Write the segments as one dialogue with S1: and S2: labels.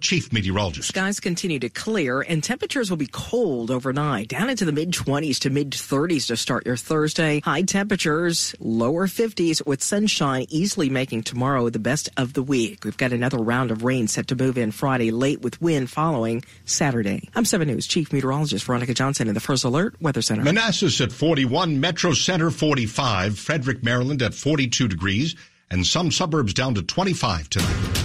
S1: chief meteorologist.
S2: Skies continue to clear and temperatures will be cold overnight, down into the mid 20s to mid 30s to start your Thursday. High temperatures, lower 50s with sunshine easily making tomorrow the best of the week. We've got another round of rain set to move in Friday late with wind following Saturday. I'm 7 News Chief Meteorologist Veronica Johnson in the First Alert Weather Center.
S1: Manassas at 41, Metro Center 45, Frederick, Maryland at 42 degrees, and some suburbs down to 25 tonight.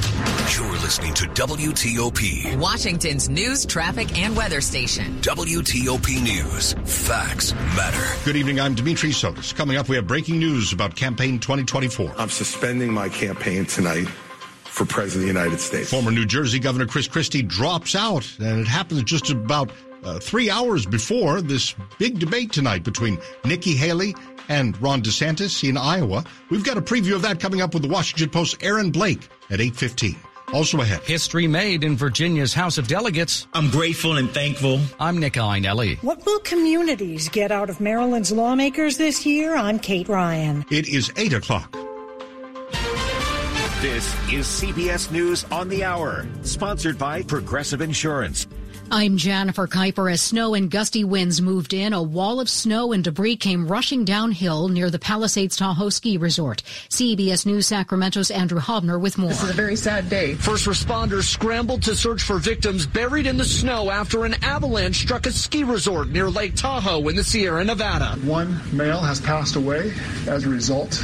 S3: You're listening to WTOP,
S4: Washington's news, traffic, and weather station.
S3: WTOP News. Facts matter.
S1: Good evening. I'm Dimitri Sotis. Coming up, we have breaking news about campaign 2024.
S5: I'm suspending my campaign tonight for President of the United States.
S1: Former New Jersey Governor Chris Christie drops out, and it happens just about uh, three hours before this big debate tonight between Nikki Haley and Ron DeSantis in Iowa. We've got a preview of that coming up with the Washington Post's Aaron Blake at 815. Also ahead.
S6: History made in Virginia's House of Delegates.
S7: I'm grateful and thankful.
S6: I'm Nick Iannelli.
S8: What will communities get out of Maryland's lawmakers this year? I'm Kate Ryan.
S1: It is 8 o'clock.
S9: This is CBS News on the Hour, sponsored by Progressive Insurance.
S10: I'm Jennifer Keiper. As snow and gusty winds moved in, a wall of snow and debris came rushing downhill near the Palisades Tahoe Ski Resort. CBS News Sacramento's Andrew Hobner with more.
S11: This is a very sad day.
S12: First responders scrambled to search for victims buried in the snow after an avalanche struck a ski resort near Lake Tahoe in the Sierra Nevada.
S13: One male has passed away as a result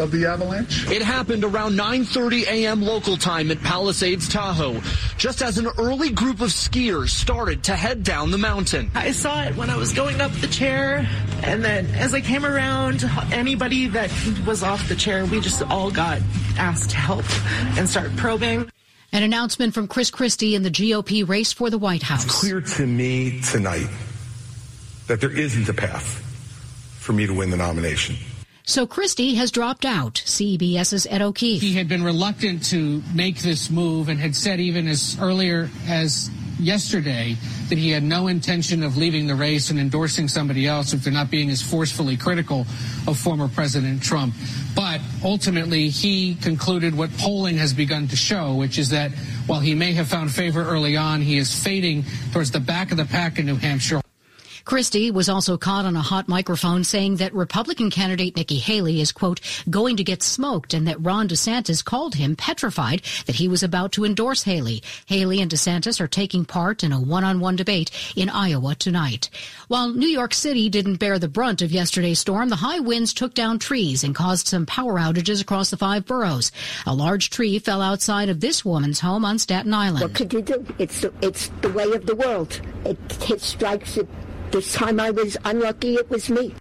S13: of the avalanche?
S12: It happened around 9:30 a.m. local time at Palisades Tahoe, just as an early group of skiers started to head down the mountain.
S11: I saw it when I was going up the chair, and then as I came around, anybody that was off the chair, we just all got asked to help and start probing.
S10: An announcement from Chris Christie in the GOP race for the White House.
S5: It's clear to me tonight that there isn't a path for me to win the nomination.
S10: So Christie has dropped out. CBS's Ed O'Keefe.
S14: He had been reluctant to make this move and had said even as earlier as yesterday that he had no intention of leaving the race and endorsing somebody else if they're not being as forcefully critical of former President Trump. But ultimately, he concluded what polling has begun to show, which is that while he may have found favor early on, he is fading towards the back of the pack in New Hampshire.
S10: Christie was also caught on a hot microphone saying that Republican candidate Nikki Haley is, quote, going to get smoked and that Ron DeSantis called him petrified that he was about to endorse Haley. Haley and DeSantis are taking part in a one-on-one debate in Iowa tonight. While New York City didn't bear the brunt of yesterday's storm, the high winds took down trees and caused some power outages across the five boroughs. A large tree fell outside of this woman's home on Staten Island.
S15: What could you do? It's, it's the way of the world. It, it strikes it this time I was unlucky, it was me.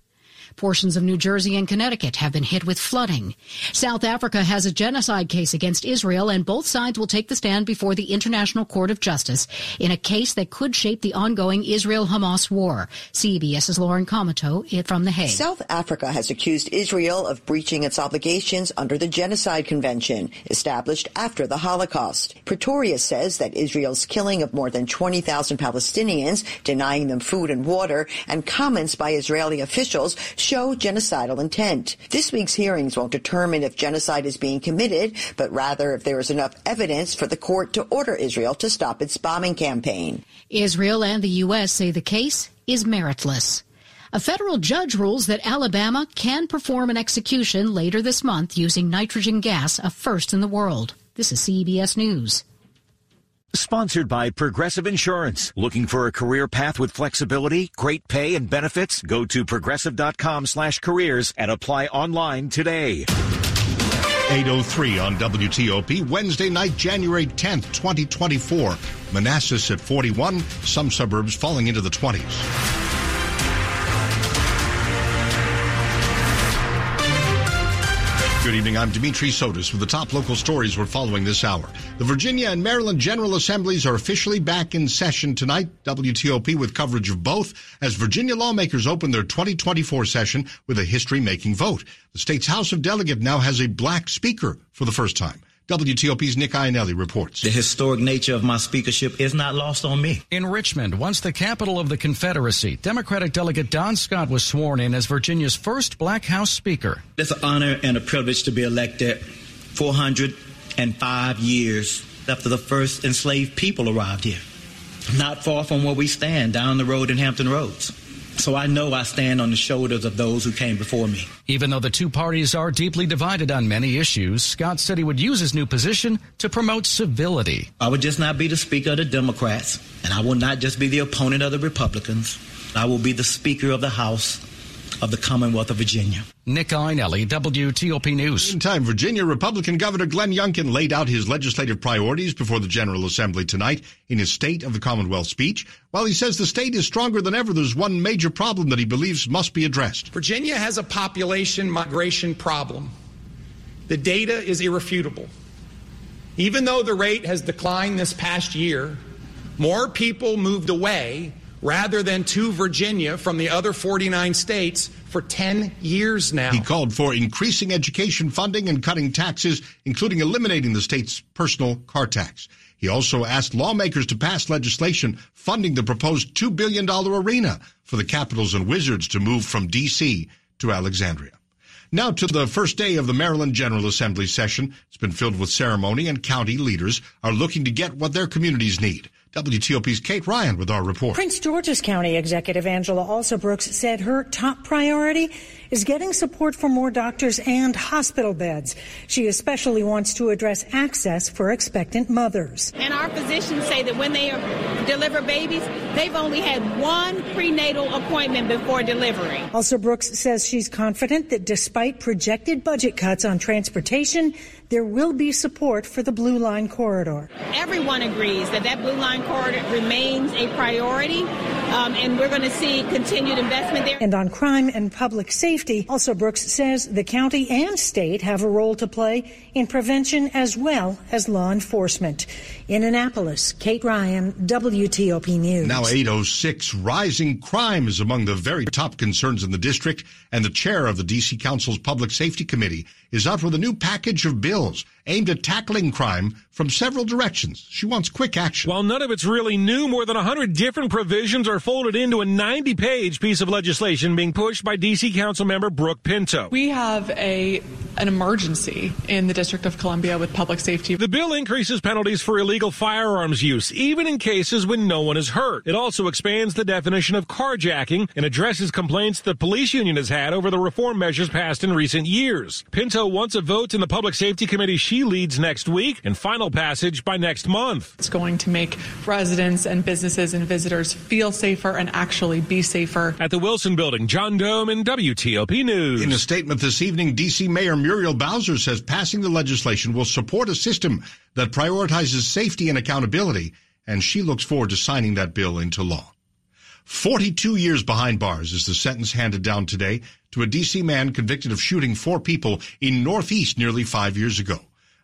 S10: Portions of New Jersey and Connecticut have been hit with flooding. South Africa has a genocide case against Israel, and both sides will take the stand before the International Court of Justice in a case that could shape the ongoing Israel-Hamas war. CBS's Lauren Comato from The Hague.
S16: South Africa has accused Israel of breaching its obligations under the Genocide Convention, established after the Holocaust. Pretoria says that Israel's killing of more than 20,000 Palestinians, denying them food and water, and comments by Israeli officials show genocidal intent. This week's hearings won't determine if genocide is being committed, but rather if there is enough evidence for the court to order Israel to stop its bombing campaign.
S10: Israel and the U.S. say the case is meritless. A federal judge rules that Alabama can perform an execution later this month using nitrogen gas, a first in the world. This is CBS News.
S9: Sponsored by Progressive Insurance. Looking for a career path with flexibility, great pay, and benefits? Go to progressive.com slash careers and apply online today.
S1: 803 on WTOP, Wednesday night, January 10th, 2024. Manassas at 41, some suburbs falling into the 20s. Good evening. I'm Dimitri Sotis with the top local stories we're following this hour. The Virginia and Maryland General Assemblies are officially back in session tonight. WTOP with coverage of both as Virginia lawmakers open their 2024 session with a history making vote. The state's House of Delegate now has a black speaker for the first time. WTOP's Nick Iannelli reports.
S7: The historic nature of my speakership is not lost on me.
S6: In Richmond, once the capital of the Confederacy, Democratic Delegate Don Scott was sworn in as Virginia's first black House Speaker.
S7: It's an honor and a privilege to be elected 405 years after the first enslaved people arrived here. Not far from where we stand down the road in Hampton Roads. So I know I stand on the shoulders of those who came before me.
S6: Even though the two parties are deeply divided on many issues, Scott said he would use his new position to promote civility.
S7: I would just not be the Speaker of the Democrats, and I will not just be the opponent of the Republicans. I will be the Speaker of the House of the Commonwealth of Virginia.
S6: Nick Iannelli, WTOP News.
S1: Meantime, Virginia Republican Governor Glenn Youngkin laid out his legislative priorities before the General Assembly tonight in his State of the Commonwealth speech. While he says the state is stronger than ever, there's one major problem that he believes must be addressed.
S17: Virginia has a population migration problem. The data is irrefutable. Even though the rate has declined this past year, more people moved away rather than to Virginia from the other 49 states for 10 years now.
S1: He called for increasing education funding and cutting taxes, including eliminating the state's personal car tax. He also asked lawmakers to pass legislation funding the proposed $2 billion arena for the Capitals and Wizards to move from D.C. to Alexandria. Now to the first day of the Maryland General Assembly session. It's been filled with ceremony and county leaders are looking to get what their communities need. WTOP's Kate Ryan with our report.
S8: Prince George's County Executive Angela Alsobrooks said her top priority is getting support for more doctors and hospital beds. She especially wants to address access for expectant mothers.
S18: And our physicians say that when they deliver babies, they've only had one prenatal appointment before delivery.
S8: Alsobrooks says she's confident that despite projected budget cuts on transportation, there will be support for the Blue Line corridor.
S18: Everyone agrees that that Blue Line corridor remains a priority, um, and we're going to see continued investment there.
S8: And on crime and public safety, Alsobrooks says the county and state have a role to play in prevention as well as law enforcement. In Annapolis, Kate Ryan, WTOP News.
S1: Now 806, rising crime is among the very top concerns in the district, and the chair of the D.C. Council's Public Safety Committee is out with a new package of bills aimed at tackling crime from several directions. She wants quick action.
S19: While none of it's really new, more than 100 different provisions are folded into a 90 page piece of legislation being pushed by D.C. Council member Brooke Pinto.
S20: We have a an emergency in the District of Columbia with public safety.
S19: The bill increases penalties for illegal firearms use, even in cases when no one is hurt. It also expands the definition of carjacking and addresses complaints the police union has had over the reform measures passed in recent years. Pinto wants a vote in the Public Safety Committee she leads next week and final passage by next month.
S20: It's going to make residents and businesses and visitors feel safer and actually be safer.
S19: At the Wilson Building, John Domen WTOP News.
S1: In a statement this evening, D.C. Mayor Muriel Bowser says passing the legislation will support a system that prioritizes safety and accountability, and she looks forward to signing that bill into law. 42 years behind bars is the sentence handed down today to a D.C. man convicted of shooting four people in Northeast nearly five years ago.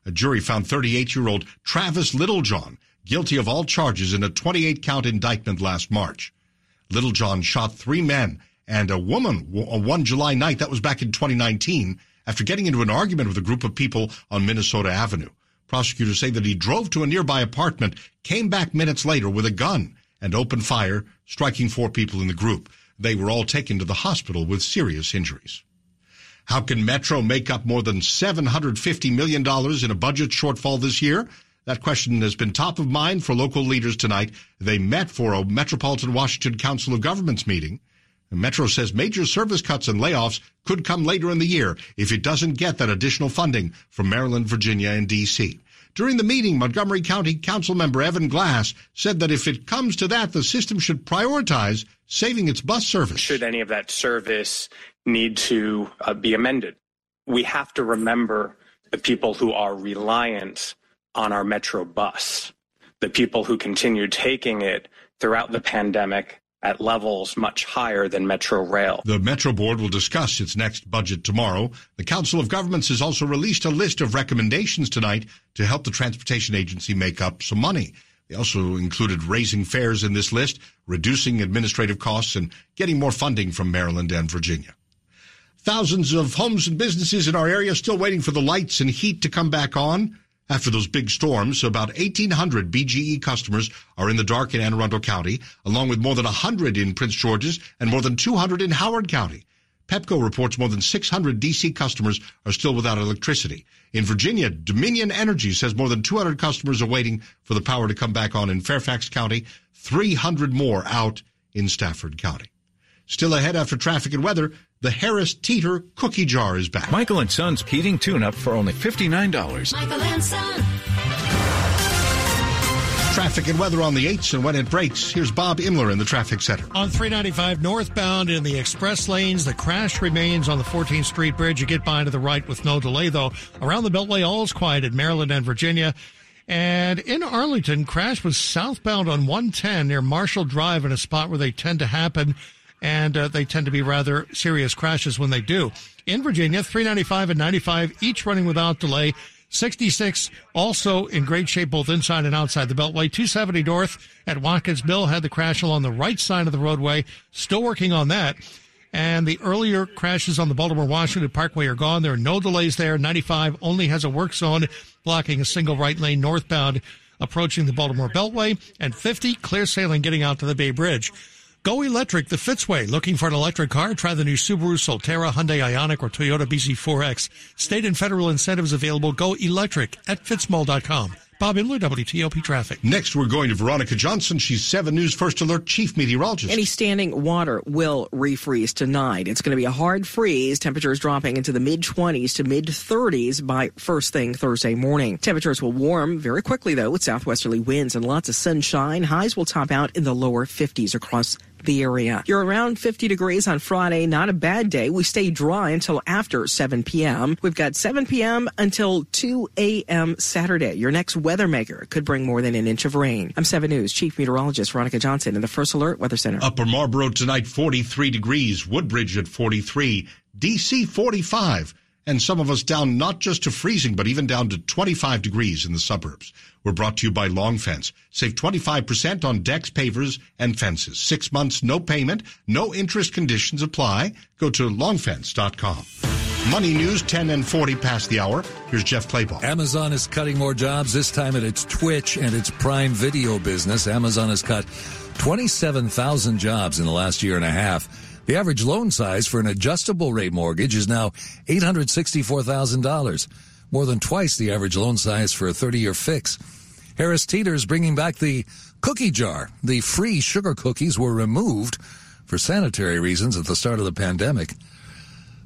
S1: A jury found 38-year-old Travis Littlejohn guilty of all charges in a 28-count indictment last March. Littlejohn shot three men and a woman on uh, one July night, that was back in 2019, after getting into an argument with a group of people on Minnesota Avenue. Prosecutors say that he drove to a nearby apartment, came back minutes later with a gun, and opened fire, striking four people in the group. They were all taken to the hospital with serious injuries. How can Metro make up more than $750 million in a budget shortfall this year? That question has been top of mind for local leaders tonight. They met for a Metropolitan Washington Council of Governments meeting. Metro says major service cuts and layoffs could come later in the year if it doesn't get that additional funding from Maryland, Virginia, and D.C. During the meeting, Montgomery County Council member Evan Glass said that if it comes to that, the system should prioritize saving its bus service.
S21: Should any of that service need to uh, be amended? We have to remember the people who are reliant on our Metro bus, the people who continue taking it throughout the pandemic at levels much higher than Metro Rail.
S1: The Metro Board will discuss its next budget tomorrow. The Council of Governments has also released a list of recommendations tonight to help the transportation agency make up some money. They also included raising fares in this list, reducing administrative costs, and getting more funding from Maryland and Virginia. Thousands of homes and businesses in our area still waiting for the lights and heat to come back on. after those big storms. So about 1,800 BGE customers are in the dark in Anne Arundel County, along with more than 100 in Prince George's and more than 200 in Howard County. Pepco reports more than 600 DC customers are still without electricity. In Virginia, Dominion Energy says more than 200 customers are waiting for the power to come back on in Fairfax County, 300 more out in Stafford County. Still ahead after traffic and weather, the Harris Teeter cookie jar is back.
S22: Michael and Son's heating tune-up for only $59.
S23: Michael and Son.
S1: Traffic and weather on the 8s and when it breaks. Here's Bob Imler in the traffic center.
S24: On 395 northbound in the express lanes, the crash remains on the 14th Street Bridge. You get by to the right with no delay, though. Around the Beltway, all is quiet in Maryland and Virginia. And in Arlington, crash was southbound on 110 near Marshall Drive in a spot where they tend to happen. And uh, they tend to be rather serious crashes when they do. In Virginia, 395 and 95, each running without delay. 66 also in great shape both inside and outside the beltway. 270 north at watkins mill had the crash along the right side of the roadway. Still working on that. And the earlier crashes on the baltimore washington parkway are gone. There are no delays there. 95 only has a work zone blocking a single right lane northbound approaching the baltimore beltway. And 50 clear sailing getting out to the bay bridge Go electric the Fitzway. Looking for an electric car? Try the new Subaru Solterra, Hyundai Ioniq, or Toyota BZ4X. State and federal incentives available. Go electric at fitzmall.com. Bob Imler, WTOP Traffic.
S1: Next, we're going to Veronica Johnson. She's 7 News First Alert Chief Meteorologist.
S25: Any standing water will refreeze tonight. It's going to be a hard freeze. Temperatures dropping into the mid 20s to mid 30s by first thing Thursday morning. Temperatures will warm very quickly, though, with southwesterly winds and lots of sunshine. Highs will top out in the lower 50s across the area. You're around 50 degrees on Friday. Not a bad day. We stay dry until after 7 p.m. We've got 7 p.m. until 2 a.m. Saturday. Your next weather maker could bring more than an inch of rain. I'm 7 News Chief Meteorologist Veronica Johnson in the First Alert Weather Center.
S1: Upper Marlboro tonight, 43 degrees. Woodbridge at 43. DC 45 and some of us down not just to freezing, but even down to 25 degrees in the suburbs. We're brought to you by Long Fence. Save 25% on decks, pavers, and fences. Six months, no payment, no interest conditions apply. Go to longfence.com. Money News, 10 and 40 past the hour. Here's Jeff Clabaugh.
S26: Amazon is cutting more jobs, this time at its Twitch and its Prime Video business. Amazon has cut 27,000 jobs in the last year and a half. The average loan size for an adjustable rate mortgage is now $864,000, more than twice the average loan size for a 30 year fix. Harris Teeter is bringing back the cookie jar. The free sugar cookies were removed for sanitary reasons at the start of the pandemic.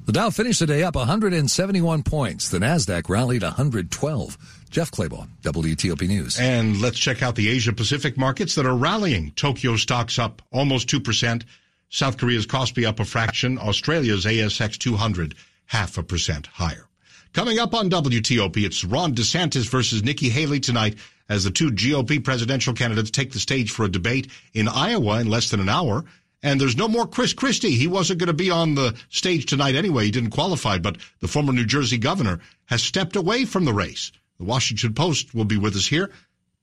S26: The Dow finished the day up 171 points. The Nasdaq rallied 112. Jeff Clabaugh, WTOP News.
S1: And let's check out the Asia Pacific markets that are rallying. Tokyo stocks up almost 2%. South Korea's Kospi up a fraction. Australia's ASX 200 half a percent higher. Coming up on WTOP, it's Ron DeSantis versus Nikki Haley tonight as the two GOP presidential candidates take the stage for a debate in Iowa in less than an hour. And there's no more Chris Christie. He wasn't going to be on the stage tonight anyway. He didn't qualify, but the former New Jersey governor has stepped away from the race. The Washington Post will be with us here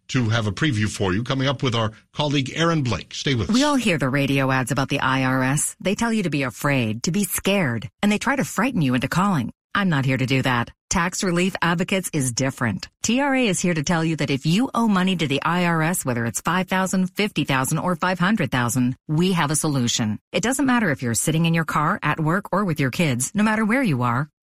S1: to have a preview for you coming up with our colleague Aaron Blake. Stay with us.
S27: We all hear the radio ads about the IRS. They tell you to be afraid, to be scared, and they try to frighten you into calling. I'm not here to do that. Tax Relief Advocates is different. TRA is here to tell you that if you owe money to the IRS, whether it's 5000 50000 or 500000 we have a solution. It doesn't matter if you're sitting in your car, at work, or with your kids, no matter where you are,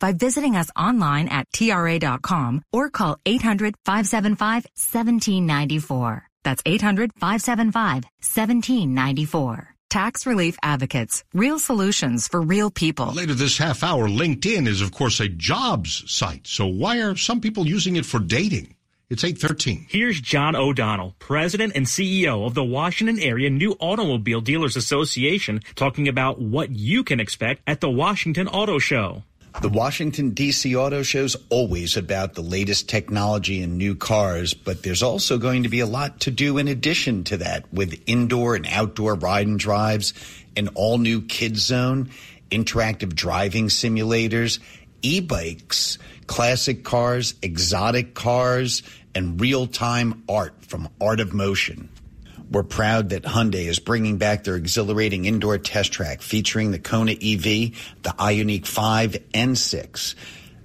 S27: by visiting us online at TRA.com or call 800-575-1794. That's 800-575-1794. Tax Relief Advocates. Real solutions for real people.
S1: Later this half hour, LinkedIn is of course a jobs site. So why are some people using it for dating? It's 813.
S28: Here's John O'Donnell, President and CEO of the Washington Area New Automobile Dealers Association, talking about what you can expect at the Washington Auto Show.
S29: The Washington, D.C. Auto Show's always about the latest technology and new cars, but there's also going to be a lot to do in addition to that with indoor and outdoor ride and drives, an all new kids zone, interactive driving simulators, e bikes, classic cars, exotic cars, and real time art from Art of Motion. We're proud that Hyundai is bringing back their exhilarating indoor test track featuring the Kona EV, the Ioniq 5 and 6.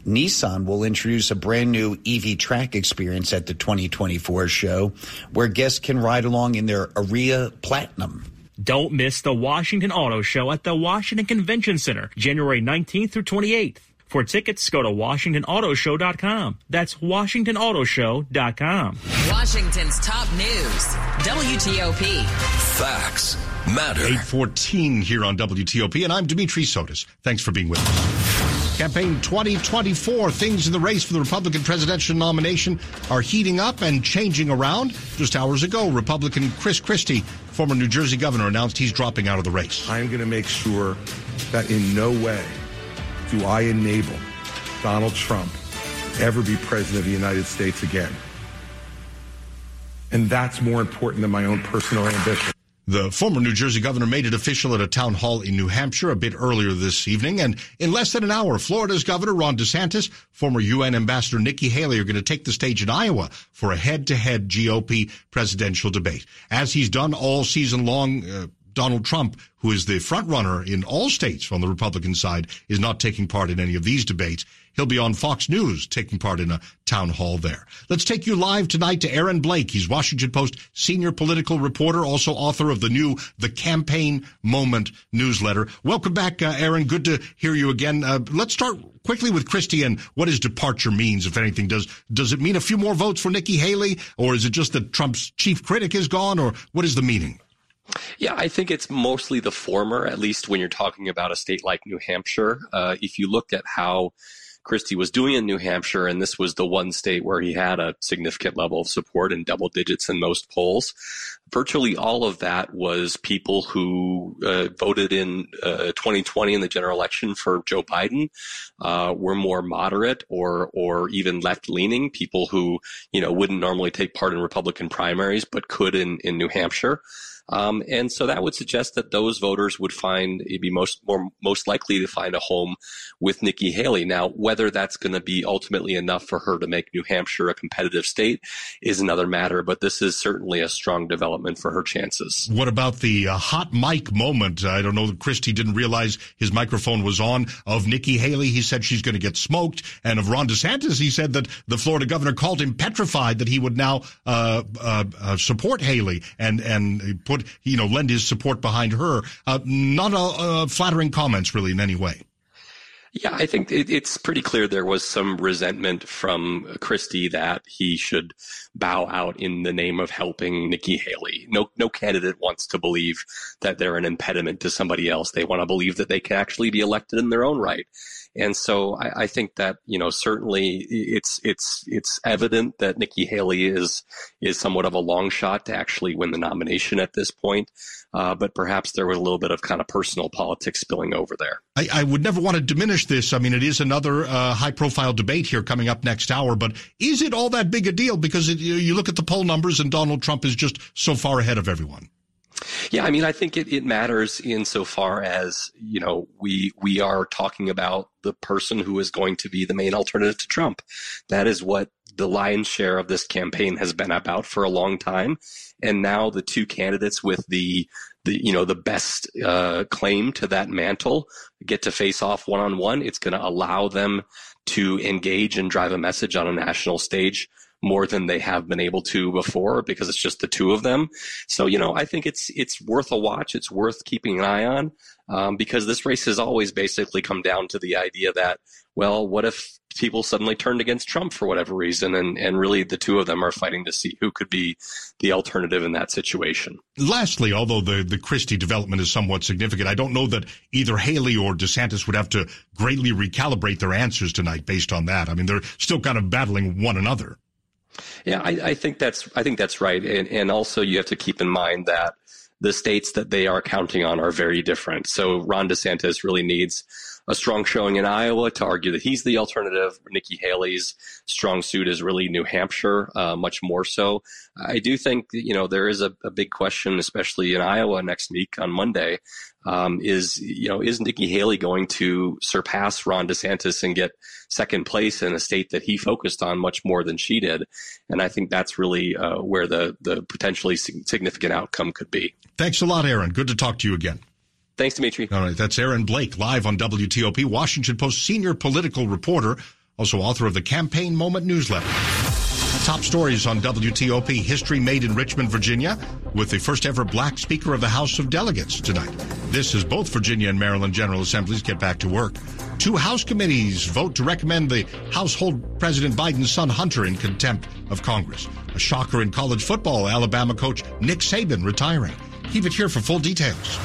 S29: Nissan will introduce a brand new EV track experience at the 2024 show where guests can ride along in their Ariya Platinum.
S28: Don't miss the Washington Auto Show at the Washington Convention Center, January 19th through 28th. For tickets, go to WashingtonAutoShow.com. That's WashingtonAutoShow.com.
S30: Washington's top news, WTOP.
S1: Facts matter. 814 here on WTOP, and I'm Dimitri Sotis. Thanks for being with us. Campaign 2024, things in the race for the Republican presidential nomination are heating up and changing around. Just hours ago, Republican Chris Christie, former New Jersey governor, announced he's dropping out of the race.
S31: I'm going to make sure that in no way do I enable Donald Trump ever be president of the United States again. And that's more important than my own personal ambition.
S1: The former New Jersey governor made it official at a town hall in New Hampshire a bit earlier this evening. And in less than an hour, Florida's governor Ron DeSantis, former UN ambassador Nikki Haley are going to take the stage in Iowa for a head-to-head GOP presidential debate. As he's done all season long, uh, Donald Trump, who is the front runner in all states on the Republican side, is not taking part in any of these debates. He'll be on Fox News taking part in a town hall there. Let's take you live tonight to Aaron Blake. He's Washington Post senior political reporter, also author of the new The Campaign Moment newsletter. Welcome back, uh, Aaron. Good to hear you again. Uh, let's start quickly with Christie and what his departure means, if anything. Does does it mean a few more votes for Nikki Haley, or is it just that Trump's chief critic is gone, or what is the meaning?
S32: Yeah, I think it's mostly the former, at least when you're talking about a state like New Hampshire. Uh, if you looked at how Christie was doing in New Hampshire, and this was the one state where he had a significant level of support in double digits in most polls. Virtually all of that was people who uh, voted in uh, 2020 in the general election for Joe Biden, uh, were more moderate or or even left leaning. People who you know wouldn't normally take part in Republican primaries but could in in New Hampshire. Um, and so that would suggest that those voters would find it'd be most more most likely to find a home with Nikki Haley. Now, whether that's going to be ultimately enough for her to make New Hampshire a competitive state is another matter. But this is certainly a strong development for her chances.
S1: What about the uh, hot mic moment? I don't know. Christie didn't realize his microphone was on. Of Nikki Haley, he said she's going to get smoked, and of Ron DeSantis, he said that the Florida governor called him petrified that he would now uh, uh, uh support Haley and and put put, you know, lend his support behind her. Uh, not a, flattering comments, really, in any way.
S32: Yeah, I think it, it's pretty clear there was some resentment from Christie that he should bow out in the name of helping Nikki Haley. No, no candidate wants to believe that they're an impediment to somebody else. They want to believe that they can actually be elected in their own right. And so I, I, think that you know certainly it's it's it's evident that Nikki Haley is is somewhat of a long shot to actually win the nomination at this point. Uh, but perhaps there was a little bit of kind of personal politics spilling over there.
S1: I, I would never want to diminish this. I mean, it is another uh, high profile debate here coming up next hour. But is it all that big a deal? Because it, you look at the poll numbers and Donald Trump is just so far ahead of everyone.
S32: Yeah, I mean, I think it, it matters insofar as, you know, we we are talking about the person who is going to be the main alternative to Trump. That is what the lion's share of this campaign has been about for a long time. And now the two candidates with the the you know the best uh, claim to that mantle get to face off one on one. It's going to allow them to engage and drive a message on a national stage more than they have been able to before because it's just the two of them. So, you know, I think it's, it's worth a watch. It's worth keeping an eye on, um, because this race has always basically come down to the idea that, well, what if people suddenly turned against Trump for whatever reason? And, and really the two of them are fighting to see who could be the alternative in that situation.
S1: Lastly, although the, the Christie development is somewhat significant, I don't know that either Haley or DeSantis would have to greatly recalibrate their answers tonight based on that. I mean, they're still kind of battling one another.
S32: Yeah, I, I think that's I think that's right, and and also you have to keep in mind that the states that they are counting on are very different. So Ron DeSantis really needs a strong showing in Iowa to argue that he's the alternative. Nikki Haley's strong suit is really New Hampshire, uh, much more so. I do think you know there is a, a big question, especially in Iowa next week on Monday, um, is you know is Nikki Haley going to surpass Ron DeSantis and get second place in a state that he focused on much more than she did? And I think that's really uh, where the the potentially significant outcome could be.
S1: Thanks a lot, Aaron. Good to talk to you again.
S32: Thanks, Dimitri.
S1: All right, that's Aaron Blake live on WTOP, Washington Post senior political reporter, also author of the Campaign Moment newsletter. Top stories on WTOP history made in Richmond, Virginia, with the first ever black Speaker of the House of Delegates tonight. This is both Virginia and Maryland General Assemblies get back to work. Two House committees vote to recommend the household President Biden's son Hunter in contempt of Congress. A shocker in college football, Alabama coach Nick Saban retiring. Keep it here for full details.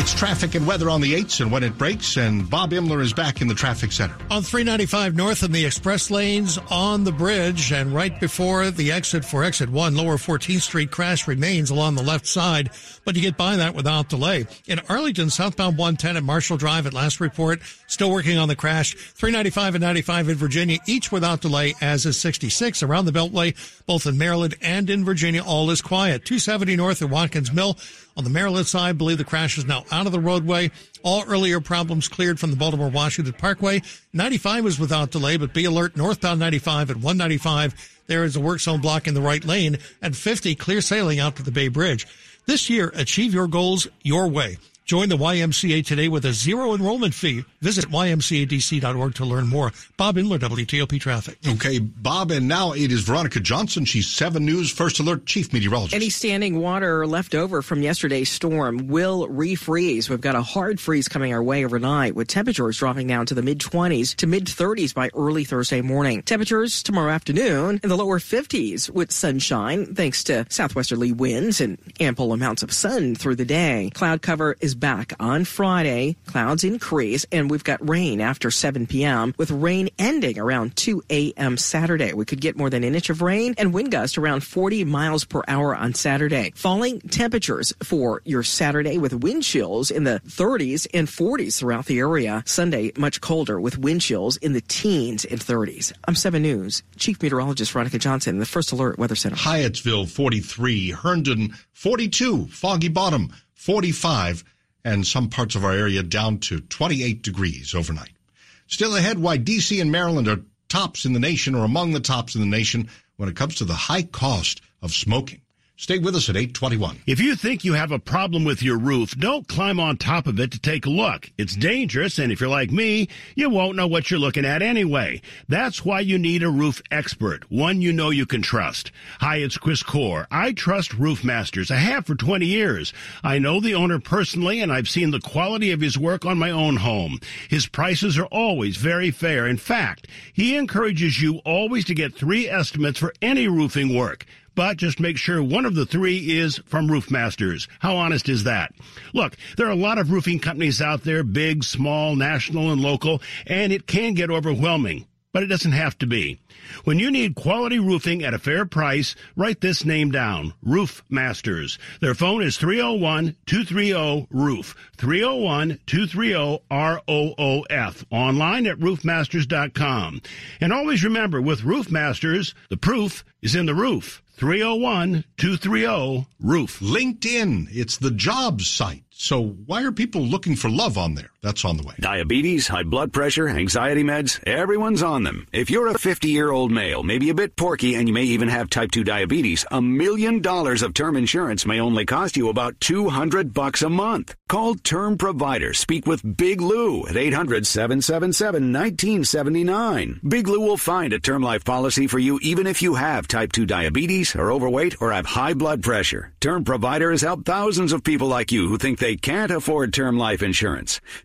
S1: It's traffic and weather on the 8s and when it breaks, and Bob Imler is back in the traffic center.
S24: On 395 north in the express lanes on the bridge, and right before the exit for exit 1, lower 14th Street crash remains along the left side, but you get by that without delay. In Arlington, southbound 110 at Marshall Drive at last report, still working on the crash. 395 and 95 in Virginia, each without delay, as is 66 around the Beltway, both in Maryland and in Virginia, all is quiet. 270 north at Watkins Mill. On the Maryland side, believe the crash is now out of the roadway. All earlier problems cleared from the Baltimore Washington Parkway. 95 was without delay, but be alert northbound 95 at 195. There is a work zone blocking the right lane and 50 clear sailing out to the Bay Bridge. This year, achieve your goals your way. Join the YMCA today with a zero enrollment fee. Visit ymcadc.org to learn more. Bob Imler, WTOP Traffic.
S1: Okay, Bob, and now it is Veronica Johnson. She's 7 News First Alert Chief Meteorologist.
S25: Any standing water left over from yesterday's storm will refreeze. We've got a hard freeze coming our way overnight with temperatures dropping down to the mid 20s to mid 30s by early Thursday morning. Temperatures tomorrow afternoon in the lower 50s with sunshine thanks to southwesterly winds and ample amounts of sun through the day. Cloud cover is back on Friday. Clouds increase, and we've got rain after 7 p.m., with rain ending around 2 a.m. Saturday. We could get more than an inch of rain and wind gust around 40 miles per hour on Saturday. Falling temperatures for your Saturday with wind chills in the 30s and 40s throughout the area. Sunday, much colder with wind chills in the teens and 30s. I'm 7 News, Chief Meteorologist Veronica Johnson, the First Alert Weather Center.
S1: Hyattsville 43, Herndon 42, Foggy Bottom 45 and some parts of our area down to 28 degrees overnight. Still ahead, why D.C. and Maryland are tops in the nation or among the tops in the nation when it comes to the high cost of smoking. Stay with us at 821.
S33: If you think you have a problem with your roof, don't climb on top of it to take a look. It's dangerous, and if you're like me, you won't know what you're looking at anyway. That's why you need a roof expert, one you know you can trust. Hi, it's Chris Core. I trust Roof Masters. I have for 20 years. I know the owner personally, and I've seen the quality of his work on my own home. His prices are always very fair. In fact, he encourages you always to get three estimates for any roofing work but just make sure one of the three is from Roof Masters. How honest is that? Look, there are a lot of roofing companies out there, big, small, national, and local, and it can get overwhelming but it doesn't have to be. When you need quality roofing at a fair price, write this name down. Roof Masters. Their phone is 301-230-ROOF. 301-230-ROOF. Online at roofmasters.com. And always remember, with Roof Masters, the proof is in the roof. 301 230 Roof.
S1: LinkedIn, it's the jobs site. So why are people looking for love on there? That's on the way.
S34: Diabetes, high blood pressure, anxiety meds, everyone's on them. If you're a 50 year old male, maybe a bit porky, and you may even have type 2 diabetes, a million dollars of term insurance may only cost you about 200 bucks a month. Call Term Provider. Speak with Big Lou at 800 777 1979. Big Lou will find a term life policy for you even if you have type 2 diabetes, are overweight, or have high blood pressure. Term Provider has helped thousands of people like you who think they can't afford term life insurance.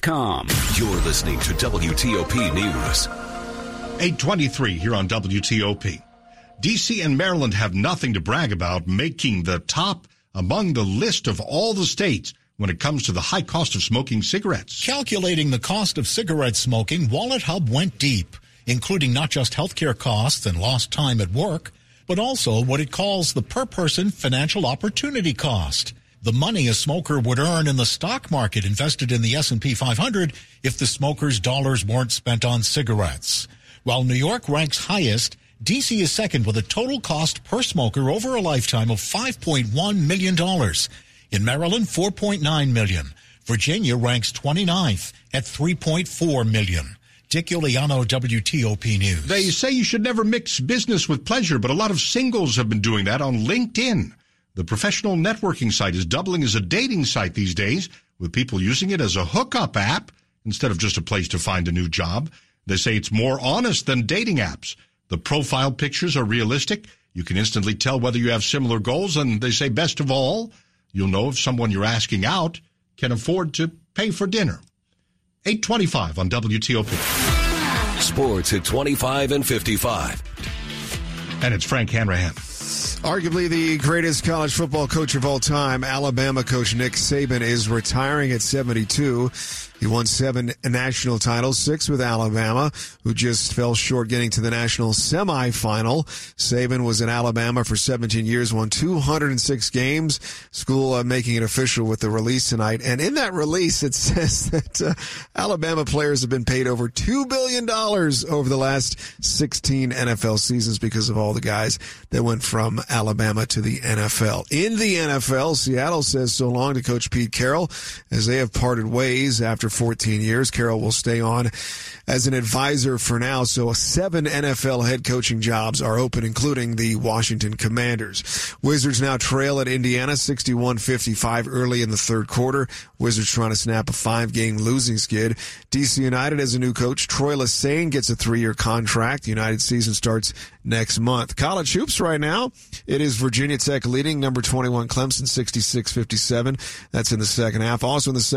S34: WTOP.com.
S35: You're listening to WTOP News.
S1: 823 here on WTOP. DC and Maryland have nothing to brag about, making the top among the list of all the states when it comes to the high cost of smoking cigarettes.
S36: Calculating the cost of cigarette smoking, Wallet Hub went deep, including not just healthcare costs and lost time at work, but also what it calls the per person financial opportunity cost. The money a smoker would earn in the stock market invested in the S&P 500 if the smoker's dollars weren't spent on cigarettes. While New York ranks highest, DC is second with a total cost per smoker over a lifetime of $5.1 million. In Maryland, 4.9 million. Virginia ranks 29th at 3.4 million. Dick Uliano, WTOP News.
S1: They say you should never mix business with pleasure, but a lot of singles have been doing that on LinkedIn. The professional networking site is doubling as a dating site these days, with people using it as a hookup app instead of just a place to find a new job. They say it's more honest than dating apps. The profile pictures are realistic. You can instantly tell whether you have similar goals, and they say best of all, you'll know if someone you're asking out can afford to pay for dinner. 825 on WTOP.
S35: Sports at 25 and 55.
S1: And it's Frank Hanrahan.
S37: Arguably the greatest college football coach of all time, Alabama coach Nick Saban is retiring at 72. He won seven national titles, six with Alabama, who just fell short getting to the national semifinal. Saban was in Alabama for 17 years, won 206 games. School uh, making it official with the release tonight. And in that release, it says that uh, Alabama players have been paid over $2 billion over the last 16 NFL seasons because of all the guys that went from Alabama to the NFL. In the NFL, Seattle says so long to Coach Pete Carroll as they have parted ways after 14 years. Carroll will stay on as an advisor for now. So seven NFL head coaching jobs are open, including the Washington Commanders. Wizards now trail at Indiana 61-55 early in the third quarter. Wizards trying to snap a five game losing skid. DC United has a new coach. Troy Lesesne gets a three year contract. United season starts next month. College hoops right now. It is Virginia Tech leading number 21 Clemson 66-57. That's in the second half. Also in the second